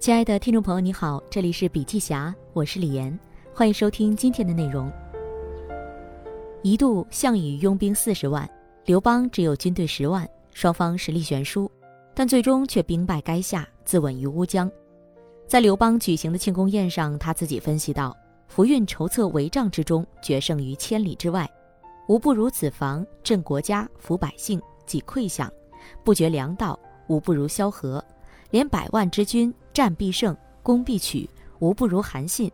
亲爱的听众朋友，你好，这里是笔记侠，我是李岩，欢迎收听今天的内容。一度项羽拥兵四十万，刘邦只有军队十万，双方实力悬殊，但最终却兵败垓下，自刎于乌江。在刘邦举行的庆功宴上，他自己分析道：“福运筹策帷帐之中，决胜于千里之外，吾不如此防镇国家，抚百姓，济溃饷，不绝粮道，吾不如萧何。”连百万之军，战必胜，攻必取，无不如韩信。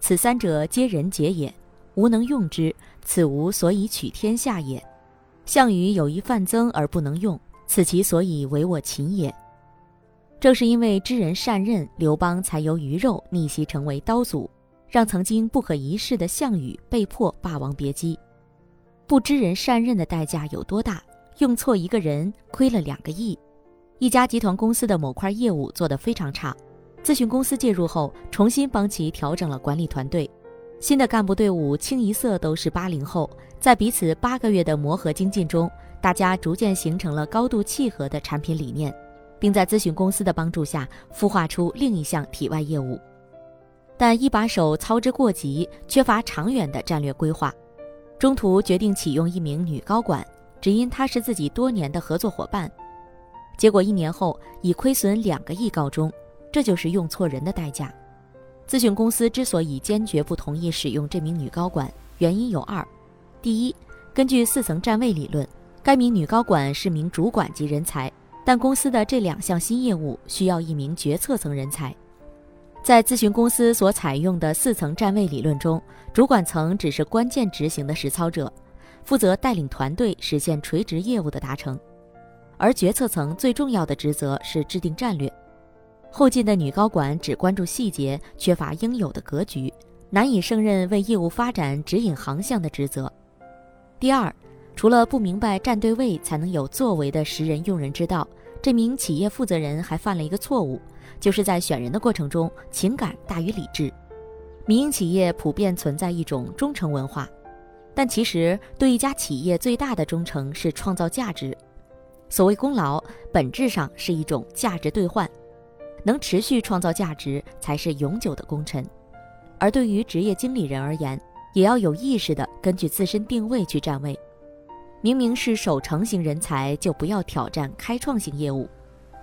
此三者皆人杰也，吾能用之，此吾所以取天下也。项羽有一范增而不能用，此其所以为我秦也。正是因为知人善任，刘邦才由鱼肉逆袭成为刀俎，让曾经不可一世的项羽被迫霸王别姬。不知人善任的代价有多大？用错一个人，亏了两个亿。一家集团公司的某块业务做得非常差，咨询公司介入后，重新帮其调整了管理团队。新的干部队伍清一色都是八零后，在彼此八个月的磨合精进中，大家逐渐形成了高度契合的产品理念，并在咨询公司的帮助下孵化出另一项体外业务。但一把手操之过急，缺乏长远的战略规划，中途决定启用一名女高管，只因她是自己多年的合作伙伴。结果一年后以亏损两个亿告终，这就是用错人的代价。咨询公司之所以坚决不同意使用这名女高管，原因有二：第一，根据四层站位理论，该名女高管是名主管级人才，但公司的这两项新业务需要一名决策层人才。在咨询公司所采用的四层站位理论中，主管层只是关键执行的实操者，负责带领团队实现垂直业务的达成。而决策层最重要的职责是制定战略，后进的女高管只关注细节，缺乏应有的格局，难以胜任为业务发展指引航向的职责。第二，除了不明白站对位才能有作为的识人用人之道，这名企业负责人还犯了一个错误，就是在选人的过程中情感大于理智。民营企业普遍存在一种忠诚文化，但其实对一家企业最大的忠诚是创造价值。所谓功劳，本质上是一种价值兑换，能持续创造价值才是永久的功臣。而对于职业经理人而言，也要有意识地根据自身定位去站位。明明是守成型人才，就不要挑战开创性业务。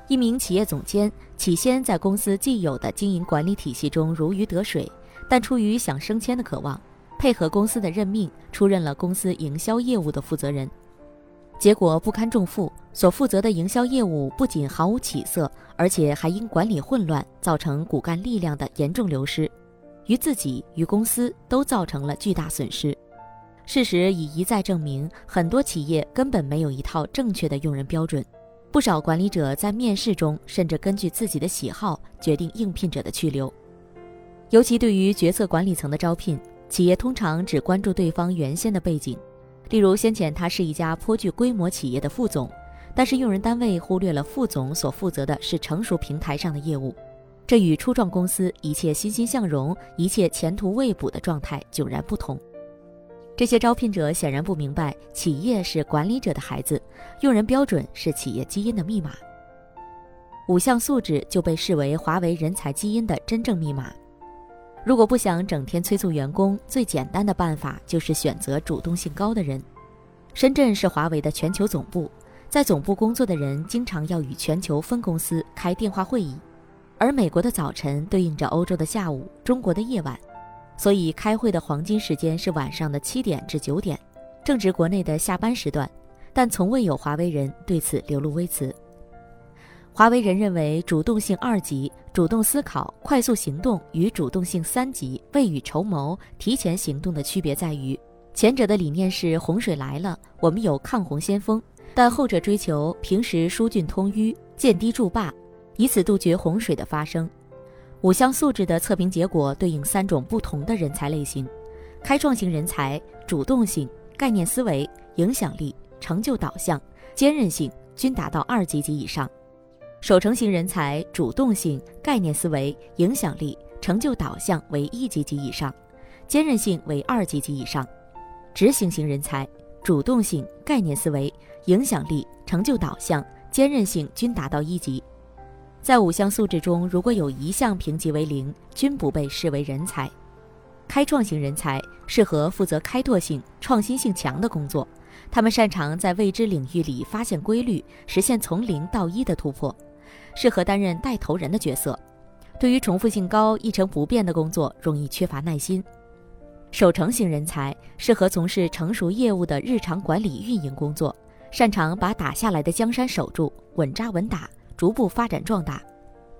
一名企业总监起先在公司既有的经营管理体系中如鱼得水，但出于想升迁的渴望，配合公司的任命，出任了公司营销业务的负责人。结果不堪重负，所负责的营销业务不仅毫无起色，而且还因管理混乱造成骨干力量的严重流失，于自己与公司都造成了巨大损失。事实已一再证明，很多企业根本没有一套正确的用人标准，不少管理者在面试中甚至根据自己的喜好决定应聘者的去留。尤其对于决策管理层的招聘，企业通常只关注对方原先的背景。例如，先前他是一家颇具规模企业的副总，但是用人单位忽略了副总所负责的是成熟平台上的业务，这与初创公司一切欣欣向荣、一切前途未卜的状态迥然不同。这些招聘者显然不明白，企业是管理者的孩子，用人标准是企业基因的密码。五项素质就被视为华为人才基因的真正密码。如果不想整天催促员工，最简单的办法就是选择主动性高的人。深圳是华为的全球总部，在总部工作的人经常要与全球分公司开电话会议，而美国的早晨对应着欧洲的下午，中国的夜晚，所以开会的黄金时间是晚上的七点至九点，正值国内的下班时段。但从未有华为人对此流露微词。华为人认为，主动性二级、主动思考、快速行动与主动性三级、未雨绸缪、提前行动的区别在于，前者的理念是洪水来了，我们有抗洪先锋；但后者追求平时疏浚通淤、建堤筑坝，以此杜绝洪水的发生。五项素质的测评结果对应三种不同的人才类型：开创型人才、主动性、概念思维、影响力、成就导向、坚韧性均达到二级及以上。守成型人才主动性、概念思维、影响力、成就导向为一级及以上，坚韧性为二级及以上；执行型人才主动性、概念思维、影响力、成就导向、坚韧性均达到一级；在五项素质中，如果有一项评级为零，均不被视为人才。开创型人才适合负责开拓性、创新性强的工作，他们擅长在未知领域里发现规律，实现从零到一的突破，适合担任带头人的角色。对于重复性高、一成不变的工作，容易缺乏耐心。守成型人才适合从事成熟业务的日常管理运营工作，擅长把打下来的江山守住，稳扎稳打，逐步发展壮大。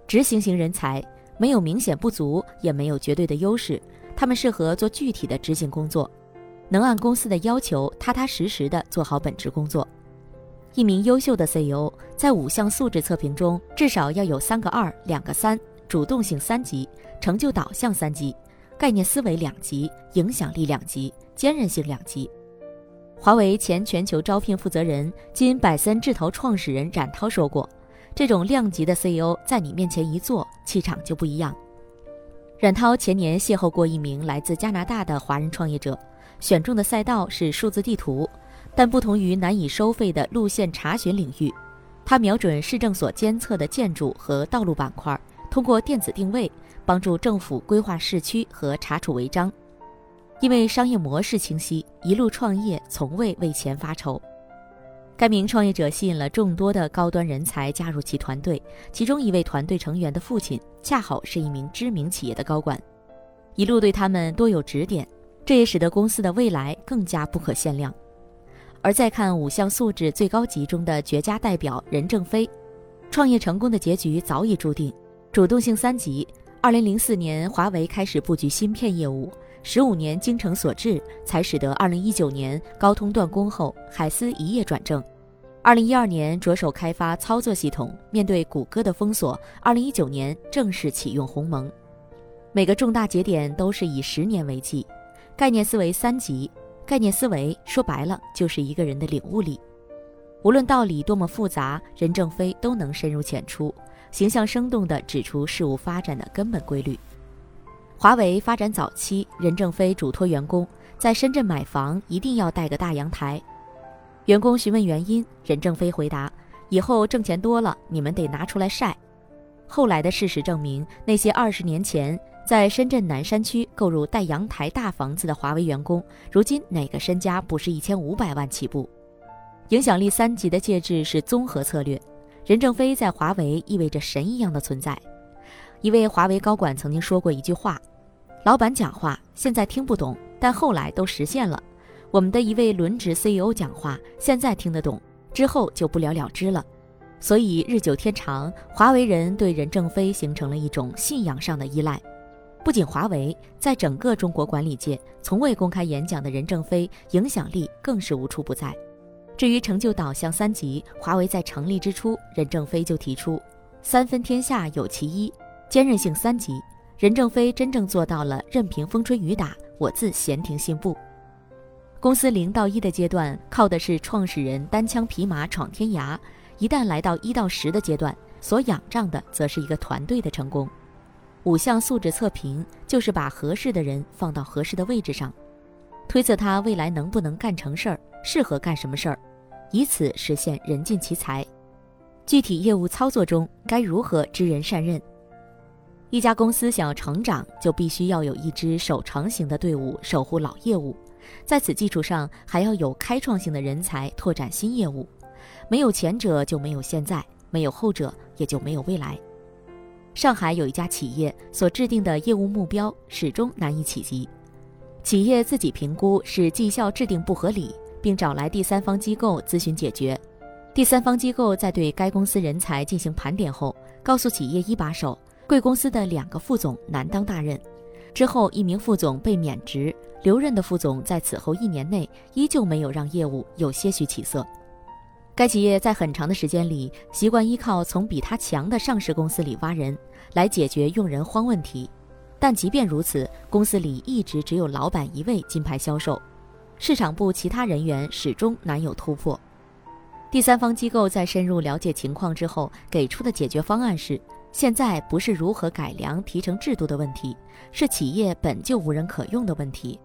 执行型人才没有明显不足，也没有绝对的优势。他们适合做具体的执行工作，能按公司的要求踏踏实实地做好本职工作。一名优秀的 CEO 在五项素质测评中至少要有三个二、两个三，主动性三级，成就导向三级，概念思维两级，影响力两级，坚韧性两级。华为前全球招聘负责人、今百森智投创始人冉涛说过：“这种量级的 CEO 在你面前一坐，气场就不一样。”冉涛前年邂逅过一名来自加拿大的华人创业者，选中的赛道是数字地图，但不同于难以收费的路线查询领域，他瞄准市政所监测的建筑和道路板块，通过电子定位帮助政府规划市区和查处违章。因为商业模式清晰，一路创业从未为钱发愁。该名创业者吸引了众多的高端人才加入其团队，其中一位团队成员的父亲恰好是一名知名企业的高管，一路对他们多有指点，这也使得公司的未来更加不可限量。而再看五项素质最高级中的绝佳代表任正非，创业成功的结局早已注定。主动性三级，二零零四年华为开始布局芯片业务。十五年精诚所至，才使得二零一九年高通断供后，海思一夜转正。二零一二年着手开发操作系统，面对谷歌的封锁，二零一九年正式启用鸿蒙。每个重大节点都是以十年为计，概念思维三级。概念思维说白了就是一个人的领悟力。无论道理多么复杂，任正非都能深入浅出，形象生动地指出事物发展的根本规律。华为发展早期，任正非嘱托员工在深圳买房一定要带个大阳台。员工询问原因，任正非回答：“以后挣钱多了，你们得拿出来晒。”后来的事实证明，那些二十年前在深圳南山区购入带阳台大房子的华为员工，如今哪个身家不是一千五百万起步？影响力三级的介质是综合策略，任正非在华为意味着神一样的存在。一位华为高管曾经说过一句话。老板讲话现在听不懂，但后来都实现了。我们的一位轮值 CEO 讲话现在听得懂，之后就不了了之了。所以日久天长，华为人对任正非形成了一种信仰上的依赖。不仅华为，在整个中国管理界，从未公开演讲的任正非影响力更是无处不在。至于成就导向三级，华为在成立之初，任正非就提出“三分天下有其一”，坚韧性三级。任正非真正做到了任凭风吹雨打，我自闲庭信步。公司零到一的阶段靠的是创始人单枪匹马闯天涯，一旦来到一到十的阶段，所仰仗的则是一个团队的成功。五项素质测评就是把合适的人放到合适的位置上，推测他未来能不能干成事儿，适合干什么事儿，以此实现人尽其才。具体业务操作中该如何知人善任？一家公司想要成长，就必须要有一支守成型的队伍守护老业务，在此基础上还要有开创性的人才拓展新业务。没有前者就没有现在，没有后者也就没有未来。上海有一家企业所制定的业务目标始终难以企及，企业自己评估是绩效制定不合理，并找来第三方机构咨询解决。第三方机构在对该公司人才进行盘点后，告诉企业一把手。贵公司的两个副总难当大任，之后一名副总被免职，留任的副总在此后一年内依旧没有让业务有些许起色。该企业在很长的时间里习惯依靠从比他强的上市公司里挖人来解决用人荒问题，但即便如此，公司里一直只有老板一位金牌销售，市场部其他人员始终难有突破。第三方机构在深入了解情况之后给出的解决方案是。现在不是如何改良提成制度的问题，是企业本就无人可用的问题。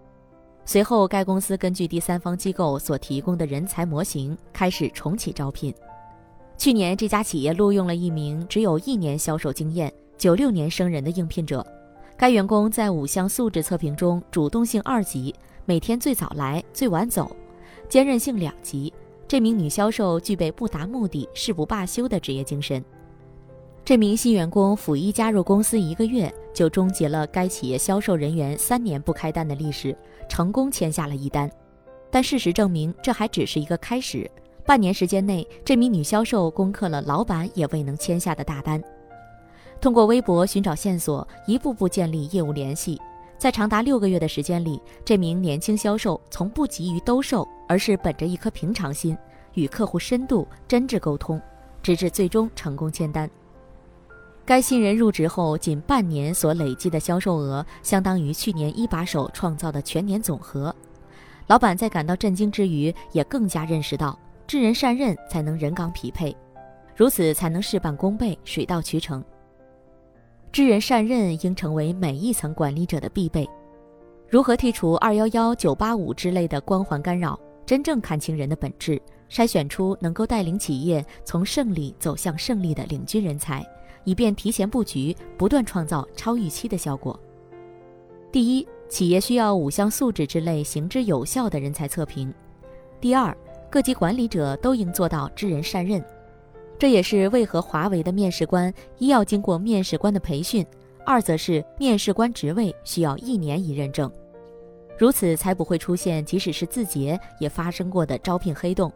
随后，该公司根据第三方机构所提供的人才模型，开始重启招聘。去年这家企业录用了一名只有一年销售经验、九六年生人的应聘者。该员工在五项素质测评中主动性二级，每天最早来、最晚走，坚韧性两级。这名女销售具备不达目的誓不罢休的职业精神。这名新员工甫一加入公司一个月，就终结了该企业销售人员三年不开单的历史，成功签下了一单。但事实证明，这还只是一个开始。半年时间内，这名女销售攻克了老板也未能签下的大单。通过微博寻找线索，一步步建立业务联系，在长达六个月的时间里，这名年轻销售从不急于兜售，而是本着一颗平常心，与客户深度真挚沟通，直至最终成功签单。该新人入职后仅半年所累计的销售额，相当于去年一把手创造的全年总和。老板在感到震惊之余，也更加认识到知人善任才能人岗匹配，如此才能事半功倍、水到渠成。知人善任应成为每一层管理者的必备。如何剔除“二幺幺”“九八五”之类的光环干扰，真正看清人的本质，筛选出能够带领企业从胜利走向胜利的领军人才？以便提前布局，不断创造超预期的效果。第一，企业需要五项素质之类行之有效的人才测评。第二，各级管理者都应做到知人善任。这也是为何华为的面试官一要经过面试官的培训，二则是面试官职位需要一年一认证，如此才不会出现即使是字节也发生过的招聘黑洞。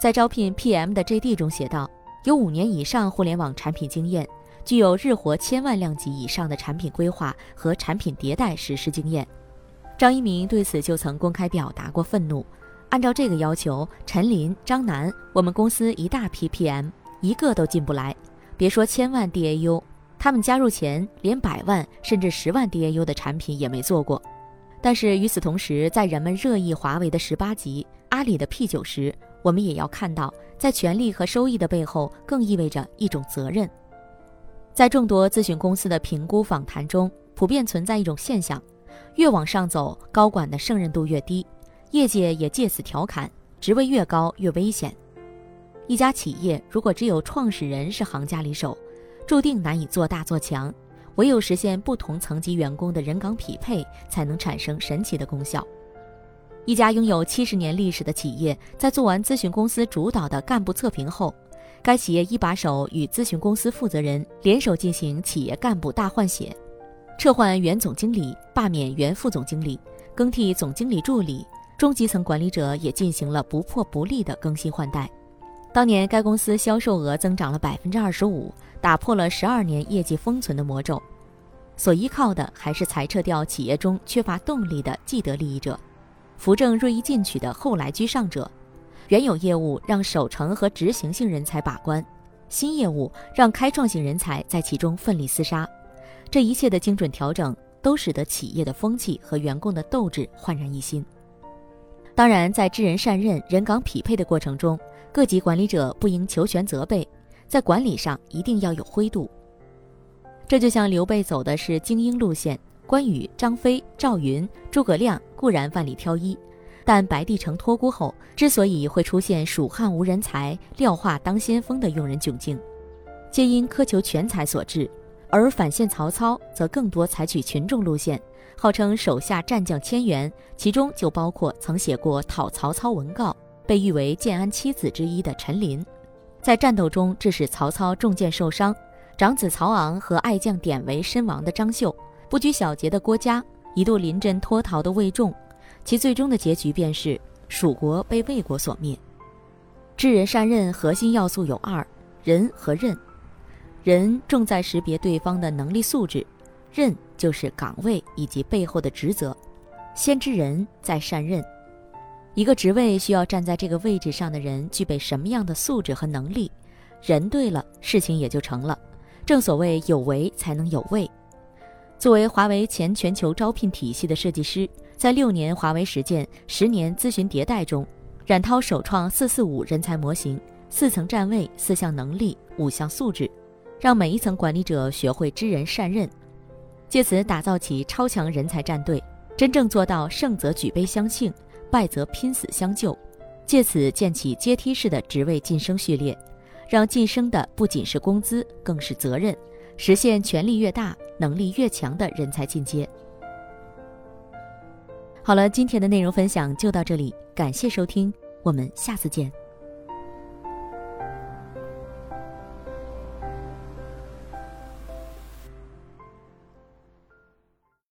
在招聘 PM 的 JD 中写道，有五年以上互联网产品经验。具有日活千万量级以上的产品规划和产品迭代实施经验，张一鸣对此就曾公开表达过愤怒。按照这个要求，陈林、张楠，我们公司一大批 PM 一个都进不来，别说千万 DAU，他们加入前连百万甚至十万 DAU 的产品也没做过。但是与此同时，在人们热议华为的十八级、阿里的 P 九时，我们也要看到，在权力和收益的背后，更意味着一种责任。在众多咨询公司的评估访谈中，普遍存在一种现象：越往上走，高管的胜任度越低。业界也借此调侃：职位越高越危险。一家企业如果只有创始人是行家里手，注定难以做大做强。唯有实现不同层级员工的人岗匹配，才能产生神奇的功效。一家拥有七十年历史的企业，在做完咨询公司主导的干部测评后。该企业一把手与咨询公司负责人联手进行企业干部大换血，撤换原总经理，罢免原副总经理，更替总经理助理，中基层管理者也进行了不破不立的更新换代。当年该公司销售额增长了百分之二十五，打破了十二年业绩封存的魔咒。所依靠的还是裁撤掉企业中缺乏动力的既得利益者，扶正锐意进取的后来居上者。原有业务让守成和执行性人才把关，新业务让开创性人才在其中奋力厮杀。这一切的精准调整，都使得企业的风气和员工的斗志焕然一新。当然，在知人善任、人岗匹配的过程中，各级管理者不应求全责备，在管理上一定要有灰度。这就像刘备走的是精英路线，关羽、张飞、赵云、诸葛亮固然万里挑一。但白帝城托孤后，之所以会出现蜀汉无人才，廖化当先锋的用人窘境，皆因苛求全才所致；而反现曹操则更多采取群众路线，号称手下战将千员，其中就包括曾写过讨曹操文告、被誉为建安七子之一的陈琳，在战斗中致使曹操中箭受伤，长子曹昂和爱将典韦身亡的张绣，不拘小节的郭嘉，一度临阵脱逃的魏仲。其最终的结局便是蜀国被魏国所灭。知人善任核心要素有二：人和任。人重在识别对方的能力素质，任就是岗位以及背后的职责。先知人，再善任。一个职位需要站在这个位置上的人具备什么样的素质和能力？人对了，事情也就成了。正所谓有为才能有位。作为华为前全球招聘体系的设计师。在六年华为实践、十年咨询迭代中，冉涛首创“四四五”人才模型，四层站位、四项能力、五项素质，让每一层管理者学会知人善任，借此打造起超强人才战队，真正做到胜则举杯相庆，败则拼死相救，借此建起阶梯式的职位晋升序列，让晋升的不仅是工资，更是责任，实现权力越大、能力越强的人才进阶。好了，今天的内容分享就到这里，感谢收听，我们下次见。